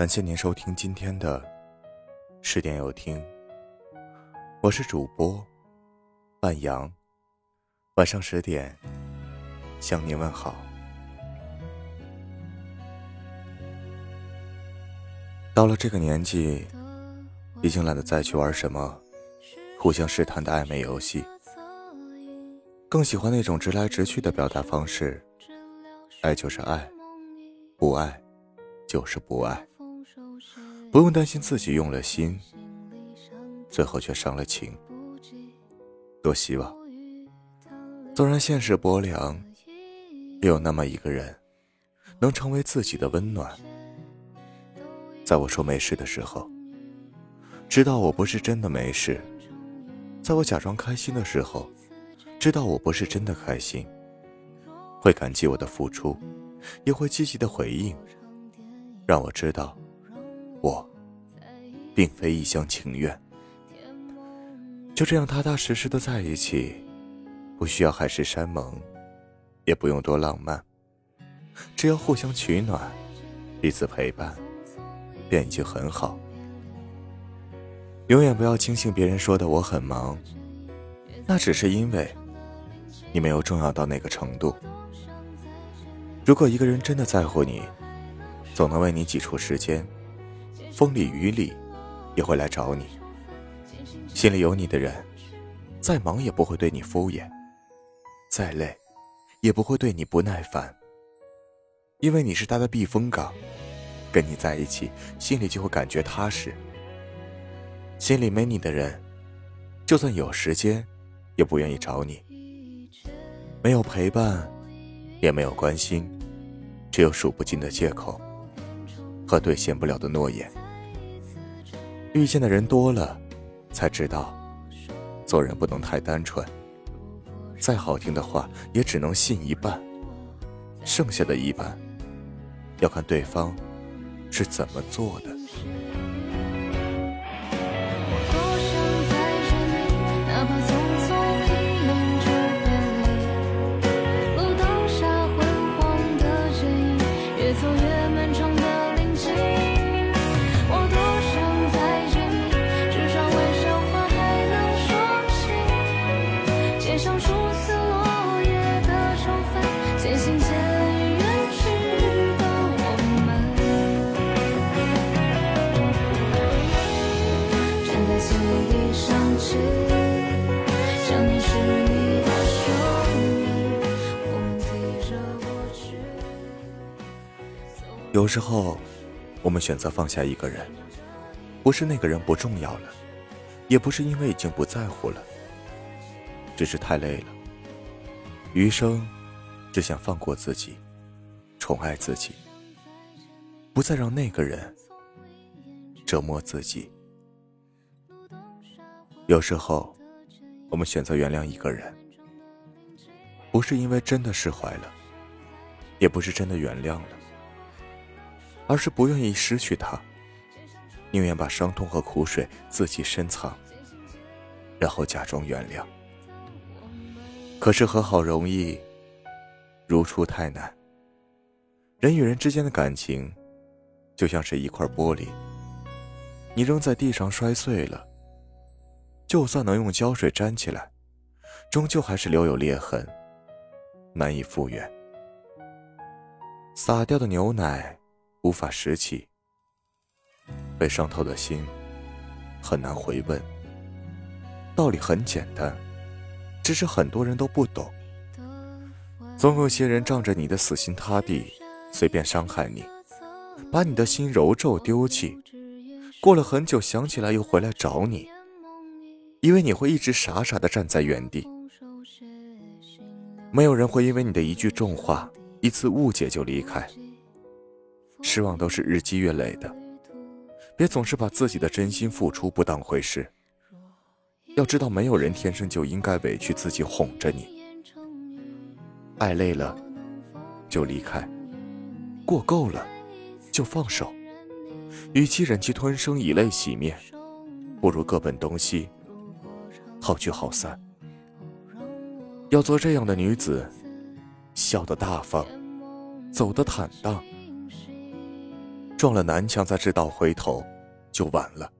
感谢您收听今天的十点有听，我是主播半阳，晚上十点向您问好。到了这个年纪，已经懒得再去玩什么互相试探的暧昧游戏，更喜欢那种直来直去的表达方式。爱就是爱，不爱就是不爱。不用担心自己用了心，最后却伤了情。多希望，纵然现实薄凉，也有那么一个人，能成为自己的温暖。在我说没事的时候，知道我不是真的没事；在我假装开心的时候，知道我不是真的开心。会感激我的付出，也会积极的回应，让我知道。我，并非一厢情愿，就这样踏踏实实的在一起，不需要海誓山盟，也不用多浪漫，只要互相取暖，彼此陪伴，便已经很好。永远不要轻信别人说的我很忙，那只是因为你没有重要到那个程度。如果一个人真的在乎你，总能为你挤出时间。风里雨里，也会来找你。心里有你的人，再忙也不会对你敷衍，再累，也不会对你不耐烦。因为你是他的避风港，跟你在一起，心里就会感觉踏实。心里没你的人，就算有时间，也不愿意找你。没有陪伴，也没有关心，只有数不尽的借口和兑现不了的诺言。遇见的人多了，才知道做人不能太单纯。再好听的话，也只能信一半，剩下的一半，要看对方是怎么做的。有时候，我们选择放下一个人，不是那个人不重要了，也不是因为已经不在乎了，只是太累了。余生，只想放过自己，宠爱自己，不再让那个人折磨自己。有时候，我们选择原谅一个人，不是因为真的释怀了，也不是真的原谅了。而是不愿意失去他，宁愿把伤痛和苦水自己深藏，然后假装原谅。可是和好容易，如初太难。人与人之间的感情，就像是一块玻璃，你扔在地上摔碎了，就算能用胶水粘起来，终究还是留有裂痕，难以复原。洒掉的牛奶。无法拾起，被伤透的心很难回温。道理很简单，只是很多人都不懂。总有些人仗着你的死心塌地，随便伤害你，把你的心揉皱丢弃。过了很久，想起来又回来找你，因为你会一直傻傻的站在原地。没有人会因为你的一句重话、一次误解就离开。失望都是日积月累的，别总是把自己的真心付出不当回事。要知道，没有人天生就应该委屈自己哄着你。爱累了就离开，过够了就放手。与其忍气吞声以泪洗面，不如各奔东西，好聚好散。要做这样的女子，笑得大方，走得坦荡。撞了南墙才知道回头，就晚了。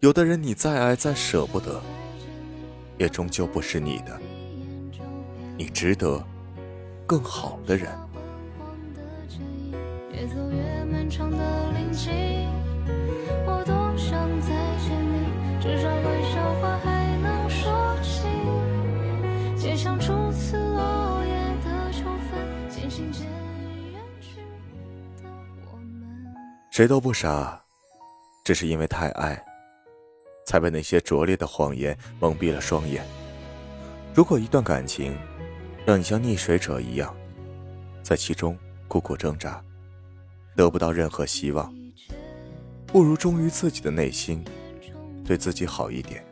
有的人你再爱再舍不得，也终究不是你的。你值得更好的人。谁都不傻，只是因为太爱，才被那些拙劣的谎言蒙蔽了双眼。如果一段感情让你像溺水者一样，在其中苦苦挣扎，得不到任何希望，不如忠于自己的内心，对自己好一点。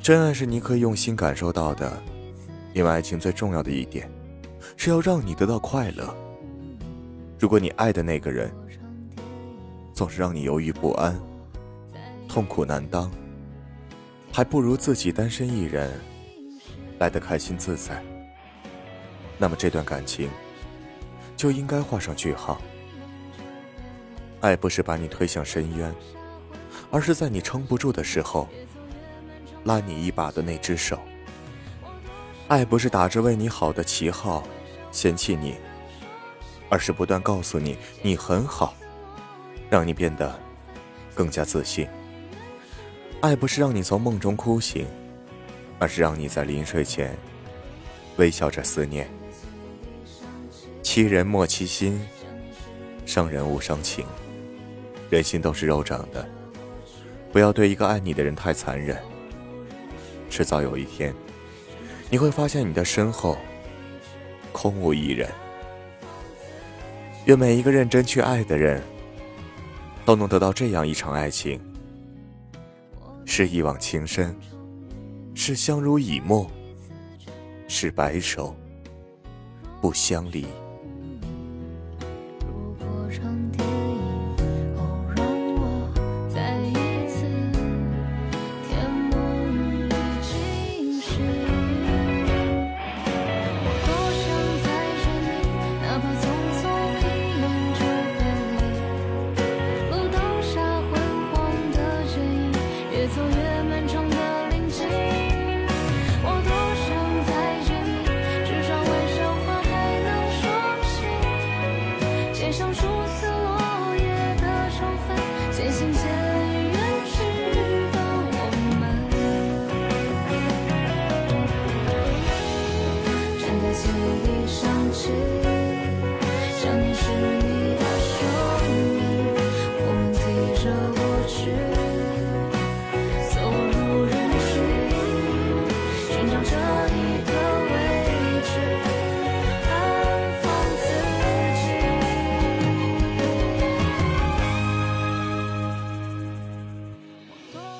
真爱是你可以用心感受到的，因为爱情最重要的一点，是要让你得到快乐。如果你爱的那个人，总是让你犹豫不安、痛苦难当，还不如自己单身一人来得开心自在。那么这段感情就应该画上句号。爱不是把你推向深渊，而是在你撑不住的时候拉你一把的那只手。爱不是打着为你好的旗号嫌弃你，而是不断告诉你你很好。让你变得更加自信。爱不是让你从梦中哭醒，而是让你在临睡前微笑着思念。欺人莫欺心，伤人勿伤情。人心都是肉长的，不要对一个爱你的人太残忍。迟早有一天，你会发现你的身后空无一人。愿每一个认真去爱的人。都能得到这样一场爱情，是一往情深，是相濡以沫，是白首不相离。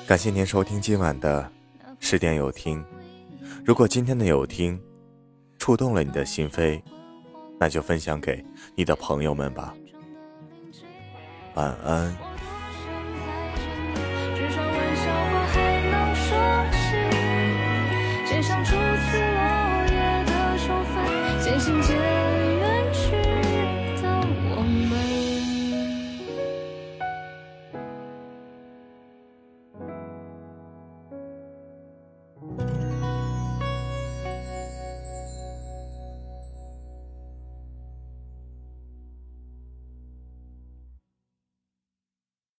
感谢您收听今晚的十点有听。如果今天的有听触动了你的心扉，那就分享给你的朋友们吧。晚安。